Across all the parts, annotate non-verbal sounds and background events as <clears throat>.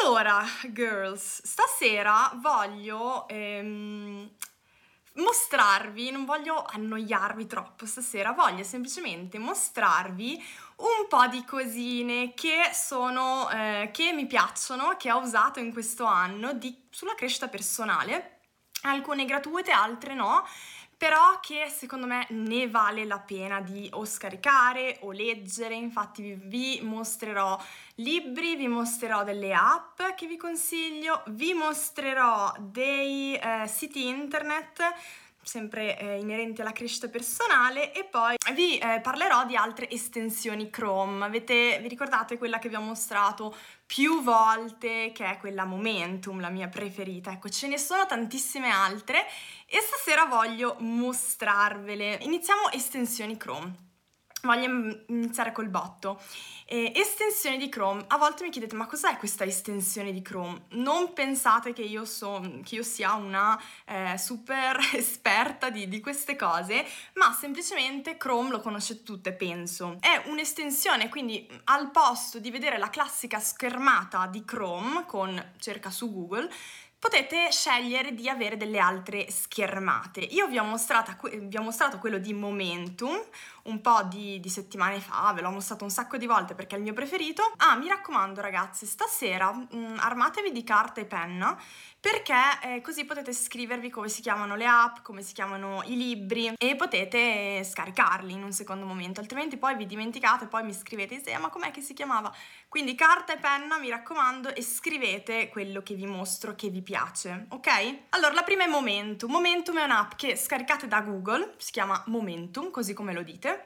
Allora, girls, stasera voglio ehm, mostrarvi, non voglio annoiarvi troppo stasera, voglio semplicemente mostrarvi un po' di cosine che sono, eh, che mi piacciono, che ho usato in questo anno di, sulla crescita personale, alcune gratuite, altre no però che secondo me ne vale la pena di o scaricare o leggere, infatti vi, mostrerò libri, vi mostrerò delle app che vi consiglio, vi mostrerò dei eh, siti internet sempre eh, inerenti alla crescita personale e poi vi eh, parlerò di altre estensioni Chrome. Avete, vi ricordate quella che vi ho mostrato più volte, che è quella Momentum, la mia preferita? Ecco, ce ne sono tantissime altre e stasera voglio mostrarvele. Iniziamo estensioni Chrome. Voglio iniziare col botto. Eh, estensione di Chrome. A volte mi chiedete, ma cos'è questa estensione di Chrome? Non pensate che io, so, che io sia una eh, super <laughs> esperta di, di, queste cose, ma semplicemente Chrome lo conoscete tutte, penso. È un'estensione, quindi al posto di vedere la classica schermata di Chrome con cerca su Google, potete scegliere di avere delle altre schermate. Io vi ho, vi ho mostrato quello di Momentum un po' di, di, settimane fa, ve l'ho mostrato un sacco di volte perché è il mio preferito. Ah, mi raccomando ragazzi, stasera mh, mm, armatevi di carta e penna perché eh, così potete scrivervi come si chiamano le app, come si chiamano i libri e potete scaricarli in un secondo momento, altrimenti poi vi dimenticate, poi mi scrivete, sì, ma com'è che si chiamava? Quindi carta e penna, mi raccomando, e scrivete quello che vi mostro che vi piace, ok? Allora, la prima è Momentum. Momentum è un'app che scaricate da Google, si chiama Momentum, così come lo dite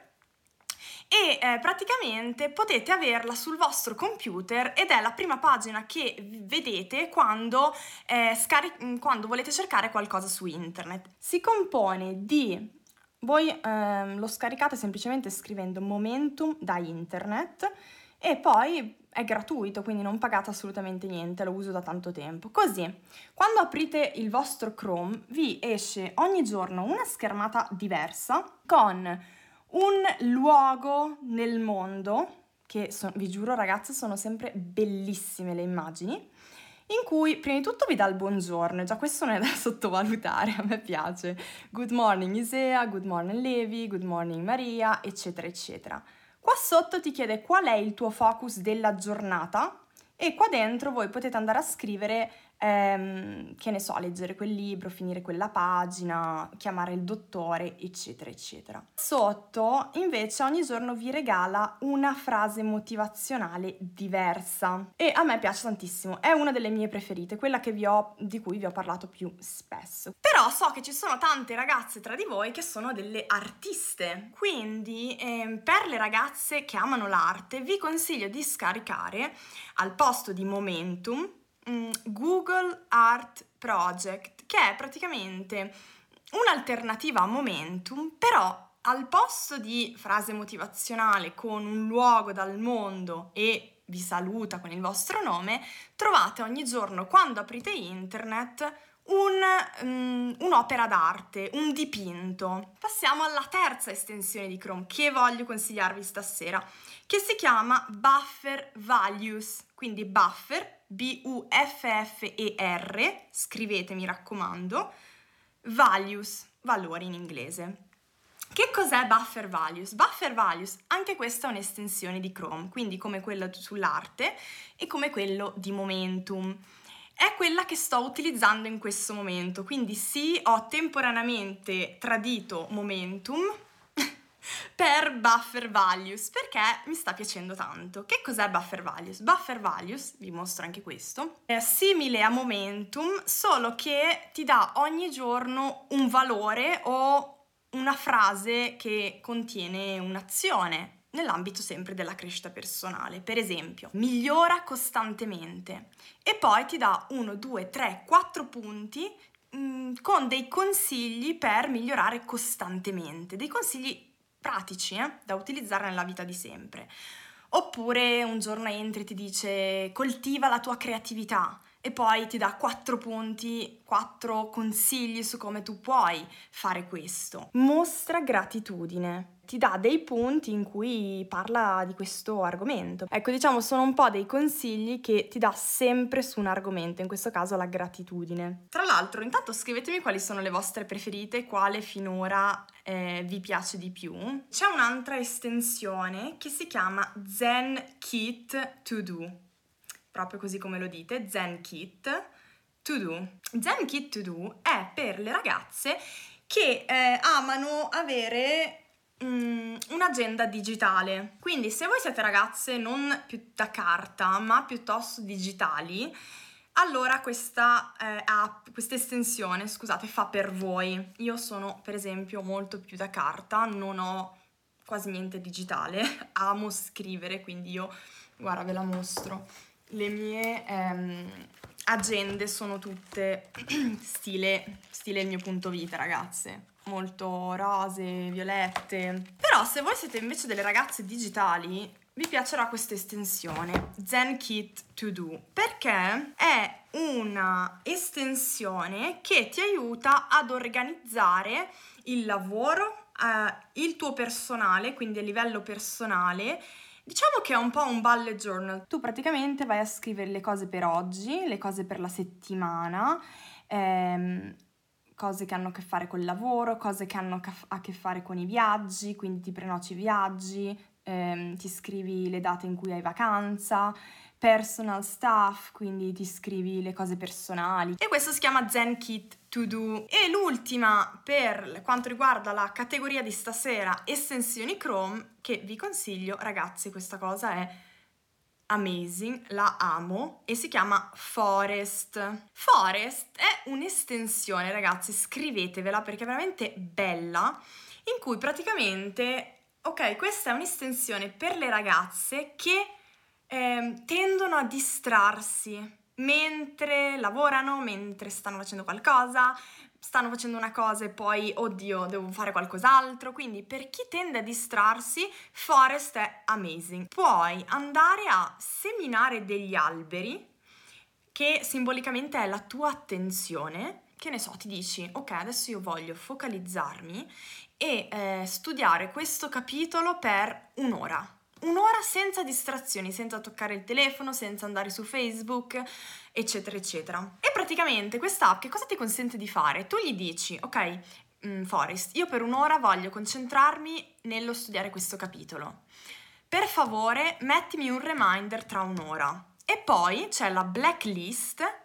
e eh, praticamente potete averla sul vostro computer ed è la prima pagina che vedete quando, eh, scaric- quando volete cercare qualcosa su internet. Si compone di voi ehm, lo scaricate semplicemente scrivendo Momentum da internet e poi è gratuito, quindi non pagate assolutamente niente, lo uso da tanto tempo. Così, quando aprite il vostro Chrome, vi esce ogni giorno una schermata diversa con un luogo nel mondo, che so, vi giuro ragazze sono sempre bellissime le immagini, in cui prima di tutto vi dà il buongiorno, già questo non è da <laughs> sottovalutare, a me piace. Good morning Isea, good morning Levi, good morning Maria, eccetera, eccetera. Qua sotto ti chiede qual è il tuo focus della giornata e qua dentro voi potete andare a scrivere ehm, che ne so, leggere quel libro, finire quella pagina, chiamare il dottore, eccetera, eccetera. Sotto invece ogni giorno vi regala una frase motivazionale diversa e a me piace tantissimo, è una delle mie preferite, quella ho, di cui vi ho parlato più spesso. Però so che ci sono tante ragazze tra di voi che sono delle artiste, quindi eh, per le ragazze che amano l'arte vi consiglio di scaricare al posto di Momentum Google Art Project, che è praticamente un'alternativa a Momentum, però al posto di frase motivazionale con un luogo dal mondo e vi saluta con il vostro nome, trovate ogni giorno quando aprite internet un, um, un'opera d'arte, un dipinto. Passiamo alla terza estensione di Chrome che voglio consigliarvi stasera, che si chiama Buffer Values, quindi Buffer B-U-F-F-E-R, scrivete mi raccomando, values, valori in inglese. Che cos'è Buffer Values? Buffer Values, anche questa è un'estensione di Chrome, quindi come quella sull'arte e come quello di Momentum. È quella che sto utilizzando in questo momento, quindi sì, ho temporaneamente tradito Momentum, per buffer values perché mi sta piacendo tanto. Che cos'è buffer values? Buffer values, vi mostro anche questo, è simile a momentum, solo che ti dà ogni giorno un valore o una frase che contiene un'azione nell'ambito sempre della crescita personale. Per esempio, migliora costantemente e poi ti dà 1, 2, 3, 4 punti mh, mm, con dei consigli per migliorare costantemente, dei consigli pratici eh, da utilizzare nella vita di sempre. Oppure un giorno entri e ti dice coltiva la tua creatività e poi ti dà quattro punti, quattro consigli su come tu puoi fare questo. Mostra gratitudine. Ti dà dei punti in cui parla di questo argomento. Ecco, diciamo, sono un po' dei consigli che ti dà sempre su un argomento, in questo caso la gratitudine. Tra l'altro, intanto scrivetemi quali sono le vostre preferite, quale finora eh, vi piace di più. C'è un'altra estensione che si chiama Zen Kit To Do, proprio così come lo dite, Zen Kit To Do. Zen Kit To Do è per le ragazze che eh, amano avere mm, un'agenda digitale. Quindi se voi siete ragazze non più da carta, ma piuttosto digitali, allora questa eh, app, questa estensione, scusate, fa per voi. Io sono per esempio molto più da carta, non ho quasi niente digitale, <laughs> amo scrivere, quindi io, guarda, ve la mostro. Le mie ehm, agende sono tutte <clears throat> stile, stile il mio punto vita, ragazze molto rose, violette. Però se voi siete invece delle ragazze digitali, vi piacerà questa estensione Zen Kit To Do perché è una estensione che ti aiuta ad organizzare il lavoro, eh, il tuo personale, quindi a livello personale. Diciamo che è un po' un bullet journal. Tu praticamente vai a scrivere le cose per oggi, le cose per la settimana, ehm, cose che hanno a che fare col lavoro, cose che hanno a che fare con i viaggi, quindi ti prenoti i viaggi, ehm, ti scrivi le date in cui hai vacanza, personal stuff, quindi ti scrivi le cose personali. E questo si chiama Zen Kit To Do. E l'ultima per quanto riguarda la categoria di stasera estensioni Chrome, che vi consiglio, ragazzi, questa cosa è amazing, la amo e si chiama Forest. Forest è un'estensione, ragazzi, scrivetevela perché è veramente bella, in cui praticamente, ok, questa è un'estensione per le ragazze che eh, tendono a distrarsi mentre lavorano, mentre stanno facendo qualcosa, stanno facendo una cosa e poi, oddio, devo fare qualcos'altro. Quindi per chi tende a distrarsi, Forest è amazing. Puoi andare a seminare degli alberi, che simbolicamente è la tua attenzione. Che ne so, ti dici, ok, adesso io voglio focalizzarmi e eh, studiare questo capitolo per un'ora un'ora senza distrazioni, senza toccare il telefono, senza andare su Facebook, eccetera, eccetera. E praticamente questa app che cosa ti consente di fare? Tu gli dici, ok, mm, Forest, io per un'ora voglio concentrarmi nello studiare questo capitolo. Per favore, mettimi un reminder tra un'ora. E poi c'è la blacklist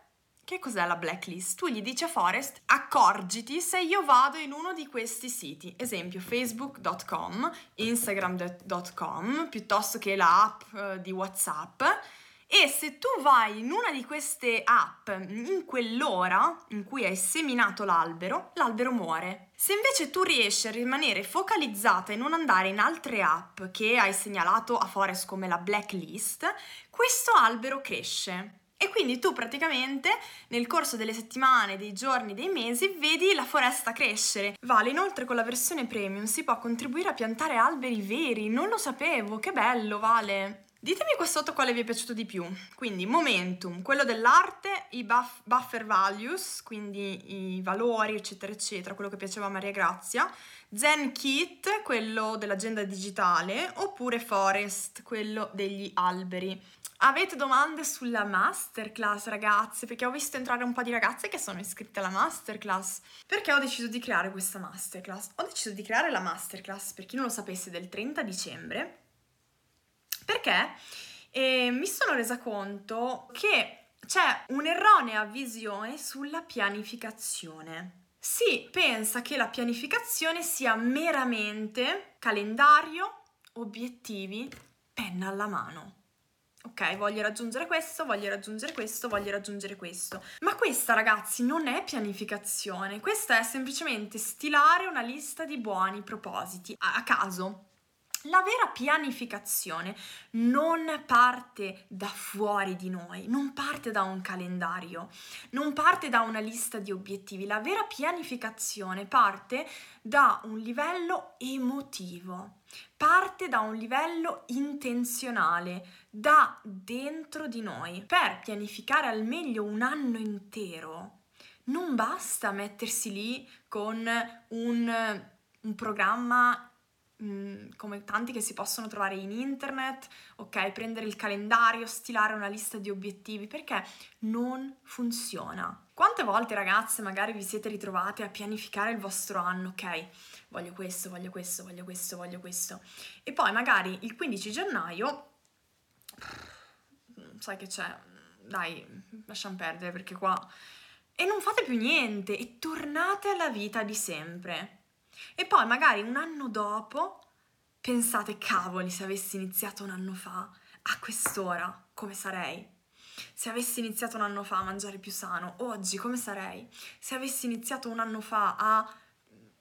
che cos'è la blacklist? Tu gli dici a Forest, accorgiti se io vado in uno di questi siti, esempio facebook.com, instagram.com, piuttosto che l'app eh, di WhatsApp, e se tu vai in una di queste app in quell'ora in cui hai seminato l'albero, l'albero muore. Se invece tu riesci a rimanere focalizzata e non andare in altre app che hai segnalato a Forest come la blacklist, questo albero cresce. E quindi tu praticamente nel corso delle settimane, dei giorni, dei mesi vedi la foresta crescere. Vale, inoltre con la versione premium si può contribuire a piantare alberi veri, non lo sapevo, che bello, Vale. Ditemi qua sotto quale vi è piaciuto di più. Quindi momentum, quello dell'arte, i buff, buffer values, quindi i valori, eccetera, eccetera, quello che piaceva a Maria Grazia. Zen Kit, quello dell'agenda digitale, oppure Forest, quello degli alberi. Avete domande sulla masterclass, ragazze? Perché ho visto entrare un po' di ragazze che sono iscritte alla masterclass. Perché ho deciso di creare questa masterclass? Ho deciso di creare la masterclass, per chi non lo sapesse, del 30 dicembre, perché eh, mi sono resa conto che c'è un'erronea visione sulla pianificazione. Si pensa che la pianificazione sia meramente calendario, obiettivi, penna alla mano ok, voglio raggiungere questo, voglio raggiungere questo, voglio raggiungere questo. Ma questa, ragazzi, non è pianificazione, questa è semplicemente stilare una lista di buoni propositi a, caso. La vera pianificazione non parte da fuori di noi, non parte da un calendario, non parte da una lista di obiettivi. La vera pianificazione parte da un livello emotivo, parte da un livello intenzionale, da dentro di noi. Per pianificare al meglio un anno intero non basta mettersi lì con un, un programma come tanti che si possono trovare in internet, ok? Prendere il calendario, stilare una lista di obiettivi, perché non funziona. Quante volte ragazze magari vi siete ritrovate a pianificare il vostro anno, ok? Voglio questo, voglio questo, voglio questo, voglio questo. E poi magari il 15 gennaio, sai che c'è, dai, lasciamo perdere perché qua... E non fate più niente e tornate alla vita di sempre. E poi magari un anno dopo pensate, cavoli, se avessi iniziato un anno fa, a quest'ora, come sarei? Se avessi iniziato un anno fa a mangiare più sano, oggi come sarei? Se avessi iniziato un anno fa a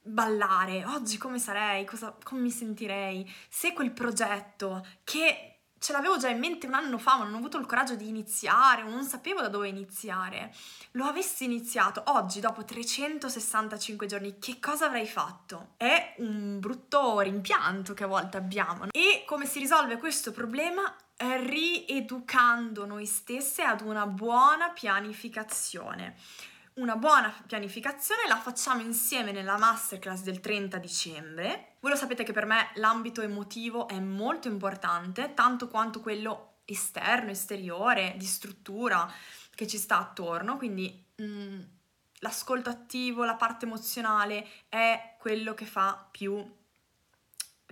ballare, oggi come sarei? Cosa, come mi sentirei? Se quel progetto che ce l'avevo già in mente un anno fa, ma non ho avuto il coraggio di iniziare, non sapevo da dove iniziare. Lo avessi iniziato oggi, dopo 365 giorni, che cosa avrei fatto? È un brutto rimpianto che a volte abbiamo. E come si risolve questo problema? Rieducando noi stesse ad una buona pianificazione una buona pianificazione la facciamo insieme nella masterclass del 30 dicembre. Voi lo sapete che per me l'ambito emotivo è molto importante, tanto quanto quello esterno, esteriore, di struttura che ci sta attorno, quindi mh, mm, l'ascolto attivo, la parte emozionale è quello che fa più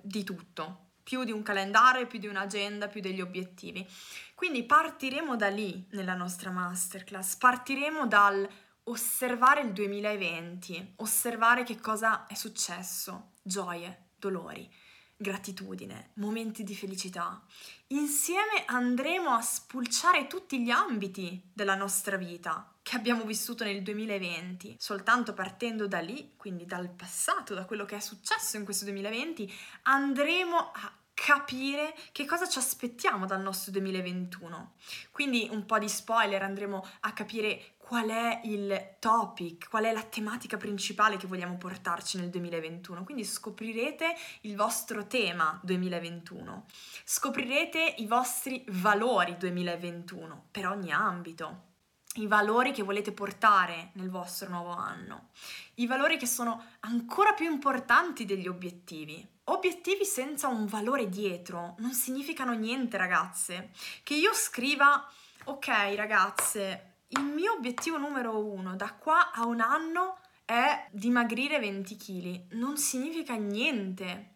di tutto, più di un calendario, più di un'agenda, più degli obiettivi. Quindi partiremo da lì nella nostra masterclass, partiremo dal osservare il 2020, osservare che cosa è successo, gioie, dolori, gratitudine, momenti di felicità. Insieme andremo a spulciare tutti gli ambiti della nostra vita che abbiamo vissuto nel 2020. Soltanto partendo da lì, quindi dal passato, da quello che è successo in questo 2020, andremo a capire che cosa ci aspettiamo dal nostro 2021. Quindi un po' di spoiler, andremo a capire qual è il topic, qual è la tematica principale che vogliamo portarci nel 2021. Quindi scoprirete il vostro tema 2021, scoprirete i vostri valori 2021 per ogni ambito, i valori che volete portare nel vostro nuovo anno, i valori che sono ancora più importanti degli obiettivi. Obiettivi senza un valore dietro non significano niente, ragazze. Che io scriva, ok, ragazze, il mio obiettivo numero uno da qua a un anno è dimagrire 20 kg. Non significa niente.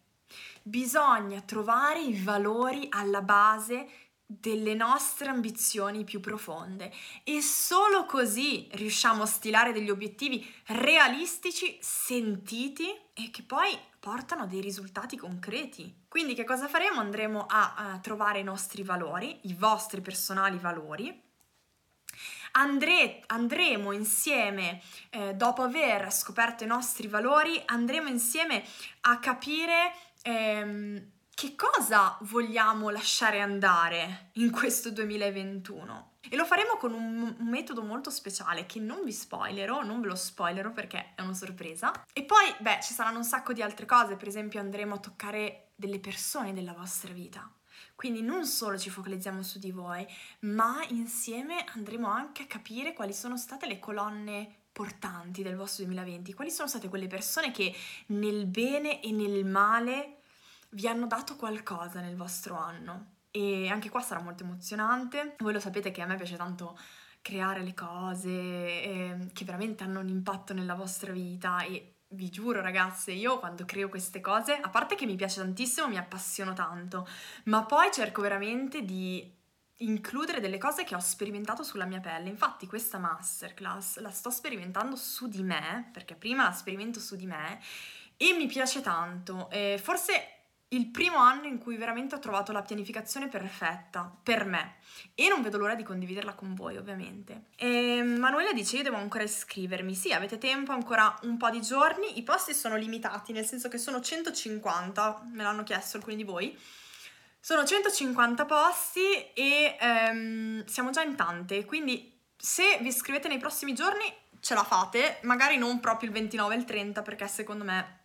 Bisogna trovare i valori alla base delle nostre ambizioni più profonde e solo così riusciamo a stilare degli obiettivi realistici, sentiti e che poi portano dei risultati concreti. Quindi che cosa faremo? Andremo a, a trovare i nostri valori, i vostri personali valori Andre, andremo insieme, eh, dopo aver scoperto i nostri valori, andremo insieme a capire ehm, che cosa vogliamo lasciare andare in questo 2021. E lo faremo con un, un, metodo molto speciale che non vi spoilerò, non ve lo spoilerò perché è una sorpresa. E poi, beh, ci saranno un sacco di altre cose, per esempio andremo a toccare delle persone della vostra vita. Quindi non solo ci focalizziamo su di voi, ma insieme andremo anche a capire quali sono state le colonne portanti del vostro 2020, quali sono state quelle persone che nel bene e nel male vi hanno dato qualcosa nel vostro anno. E anche qua sarà molto emozionante. Voi lo sapete che a me piace tanto creare le cose eh, che veramente hanno un impatto nella vostra vita e vi giuro ragazze, io quando creo queste cose, a parte che mi piace tantissimo, mi appassiono tanto, ma poi cerco veramente di includere delle cose che ho sperimentato sulla mia pelle. Infatti questa masterclass la sto sperimentando su di me, perché prima la sperimento su di me e mi piace tanto. E forse il primo anno in cui veramente ho trovato la pianificazione perfetta per me. E non vedo l'ora di condividerla con voi ovviamente. E Manuela dice io devo ancora iscrivermi, sì avete tempo ancora un po' di giorni, i posti sono limitati nel senso che sono 150, me l'hanno chiesto alcuni di voi, sono 150 posti e ehm, siamo già in tante, quindi se vi iscrivete nei prossimi giorni ce la fate, magari non proprio il 29 e il 30 perché secondo me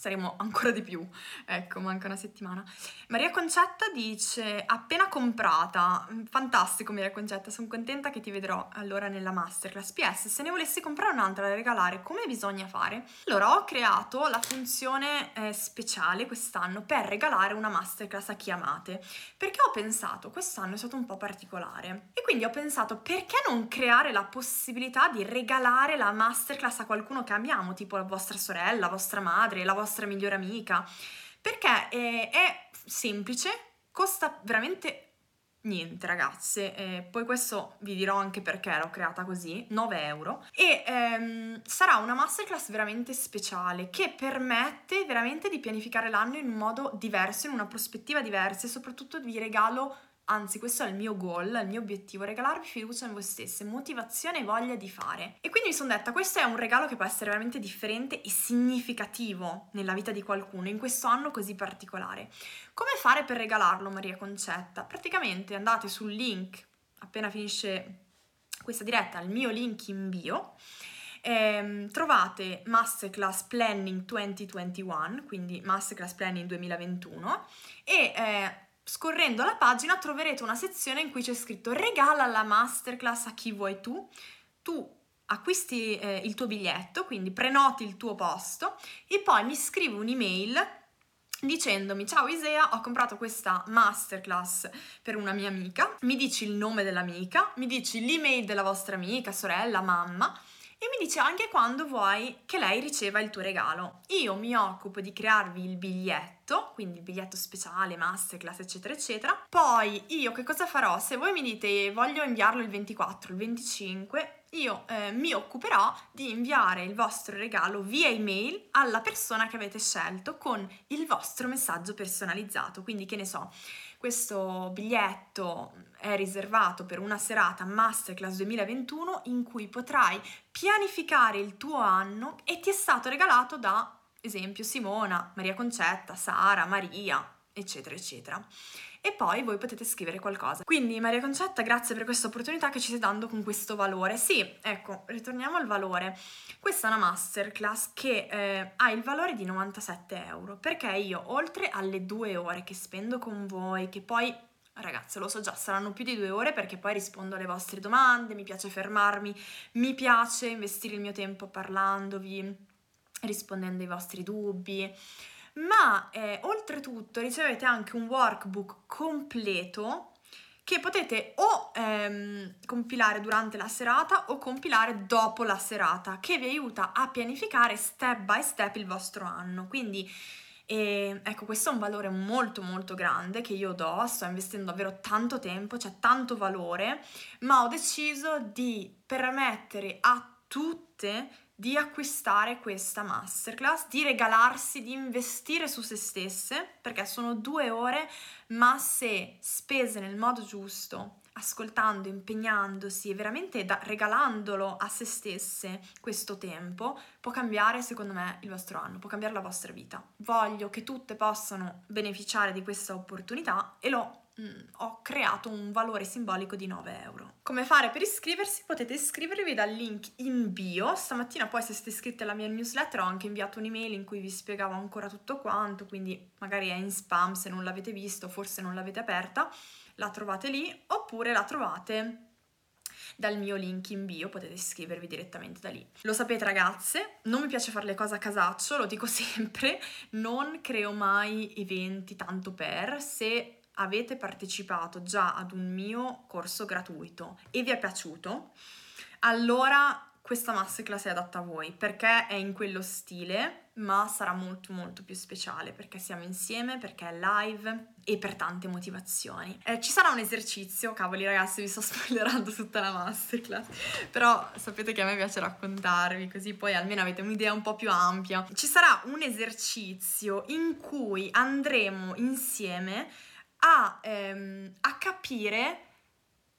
saremo ancora di più. Ecco, manca una settimana. Maria Concetta dice: Appena comprata, fantastico Maria Concetta, sono contenta che ti vedrò allora nella masterclass. PS, se ne volessi comprare un'altra da regalare, come bisogna fare? Allora, ho creato la funzione eh, speciale quest'anno per regalare una masterclass a chi amate, perché ho pensato, quest'anno è stato un po' particolare, e quindi ho pensato perché non creare la possibilità di regalare la masterclass a qualcuno che amiamo, tipo la vostra sorella, la vostra madre, la vostra vostra migliore amica, perché è, è semplice, costa veramente niente ragazze, eh, poi questo vi dirò anche perché l'ho creata così, 9 euro, e ehm, sarà una masterclass veramente speciale che permette veramente di pianificare l'anno in un modo diverso, in una prospettiva diversa. E soprattutto vi regalo Anzi, questo è il mio goal, il mio obiettivo, regalarvi fiducia in voi stesse, motivazione e voglia di fare. E quindi mi sono detta, questo è un regalo che può essere veramente differente e significativo nella vita di qualcuno in questo anno così particolare. Come fare per regalarlo, Maria Concetta? Praticamente andate sul link, appena finisce questa diretta, il mio link in bio. Eh, trovate Masterclass Planning 2021, quindi Masterclass Planning 2021 e eh, Scorrendo la pagina troverete una sezione in cui c'è scritto regala la masterclass a chi vuoi tu. Tu acquisti eh, il tuo biglietto, quindi prenoti il tuo posto e poi mi scrivi un'email dicendomi ciao Isea ho comprato questa masterclass per una mia amica, mi dici il nome dell'amica, mi dici l'email della vostra amica, sorella, mamma e mi dice anche quando vuoi che lei riceva il tuo regalo. Io mi occupo di crearvi il biglietto, quindi il biglietto speciale, masterclass, eccetera, eccetera. Poi io che cosa farò? Se voi mi dite voglio inviarlo il 24, il 25, io eh, mi occuperò di inviare il vostro regalo via email alla persona che avete scelto con il vostro messaggio personalizzato. Quindi che ne so, questo biglietto è riservato per una serata Masterclass 2021 in cui potrai pianificare il tuo anno e ti è stato regalato da, esempio, Simona, Maria Concetta, Sara, Maria, eccetera, eccetera e poi voi potete scrivere qualcosa. Quindi Maria Concetta, grazie per questa opportunità che ci stai dando con questo valore. Sì, ecco, ritorniamo al valore. Questa è una masterclass che eh, ha il valore di 97 euro perché io oltre alle due ore che spendo con voi, che poi Ragazze, lo so già, saranno più di due ore perché poi rispondo alle vostre domande, mi piace fermarmi, mi piace investire il mio tempo parlandovi, rispondendo ai vostri dubbi ma eh, oltretutto ricevete anche un workbook completo che potete o ehm, compilare durante la serata o compilare dopo la serata, che vi aiuta a pianificare step by step il vostro anno. Quindi e ecco, questo è un valore molto molto grande che io do, sto investendo davvero tanto tempo, c'è tanto valore, ma ho deciso di permettere a tutte di acquistare questa masterclass, di regalarsi, di investire su se stesse, perché sono due ore, ma se spese nel modo giusto, ascoltando, impegnandosi e veramente da, regalandolo a se stesse questo tempo, può cambiare secondo me il vostro anno, può cambiare la vostra vita. Voglio che tutte possano beneficiare di questa opportunità e lo Mm, ho creato un valore simbolico di 9 euro. Come fare per iscriversi? Potete iscrivervi dal link in bio. Stamattina poi se siete iscritti alla mia newsletter ho anche inviato un'email in cui vi spiegavo ancora tutto quanto, quindi magari è in spam se non l'avete visto, forse non l'avete aperta, la trovate lì oppure la trovate dal mio link in bio, potete iscrivervi direttamente da lì. Lo sapete ragazze, non mi piace fare le cose a casaccio, lo dico <laughs> sempre, non creo mai eventi tanto per, se avete partecipato già ad un mio corso gratuito e vi è piaciuto, allora questa masterclass è adatta a voi perché è in quello stile, ma sarà molto molto più speciale perché siamo insieme, perché è live e per tante motivazioni. Eh, ci sarà un esercizio, cavoli ragazzi, vi sto <laughs> spoilerando tutta la masterclass, però sapete che a me piace raccontarvi così poi almeno avete un'idea un po' più ampia. Ci sarà un esercizio in cui andremo insieme a, ehm, a capire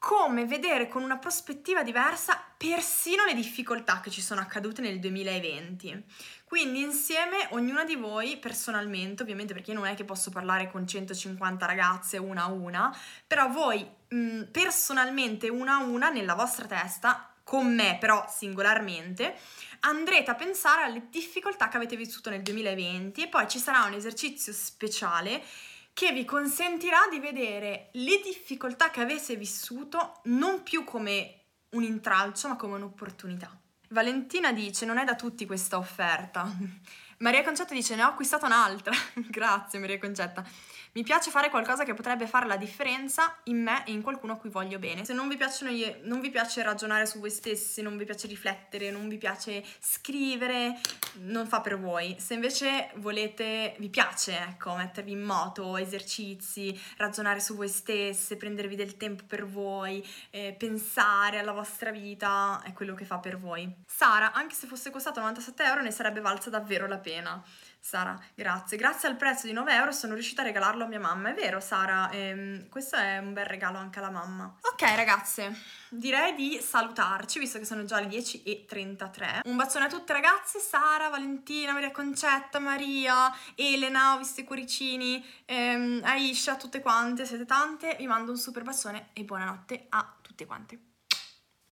come vedere con una prospettiva diversa persino le difficoltà che ci sono accadute nel 2020. Quindi insieme ognuna di voi personalmente, ovviamente perché io non è che posso parlare con 150 ragazze una a una, però voi mh, personalmente una a una nella vostra testa con me però singolarmente, andrete a pensare alle difficoltà che avete vissuto nel 2020 e poi ci sarà un esercizio speciale che vi consentirà di vedere le difficoltà che avete vissuto non più come un intralcio, ma come un'opportunità. Valentina dice: Non è da tutti questa offerta. <laughs> Maria Concetta dice: Ne ho acquistata un'altra. <laughs> Grazie, Maria Concetta. Mi piace fare qualcosa che potrebbe fare la differenza in me e in qualcuno a cui voglio bene. Se non vi, piacciono, non vi piace ragionare su voi stessi, non vi piace riflettere, non vi piace scrivere, non fa per voi. Se invece volete, vi piace, ecco, mettervi in moto, esercizi, ragionare su voi stesse, prendervi del tempo per voi, eh, pensare alla vostra vita, è quello che fa per voi. Sara, anche se fosse costato 97 euro, ne sarebbe valsa davvero la pena. Sara, grazie. Grazie al prezzo di 9 euro sono riuscita a regalarlo a mia mamma. È vero, Sara, ehm, questo è un bel regalo anche alla mamma. Ok, ragazze, direi di salutarci, visto che sono già le 10.33. Un bacione a tutte, ragazze. Sara, Valentina, Maria Concetta, Maria, Elena, ho visto i cuoricini, ehm, Aisha, tutte quante, siete tante. Vi mando un super bacione e buonanotte a tutte quante.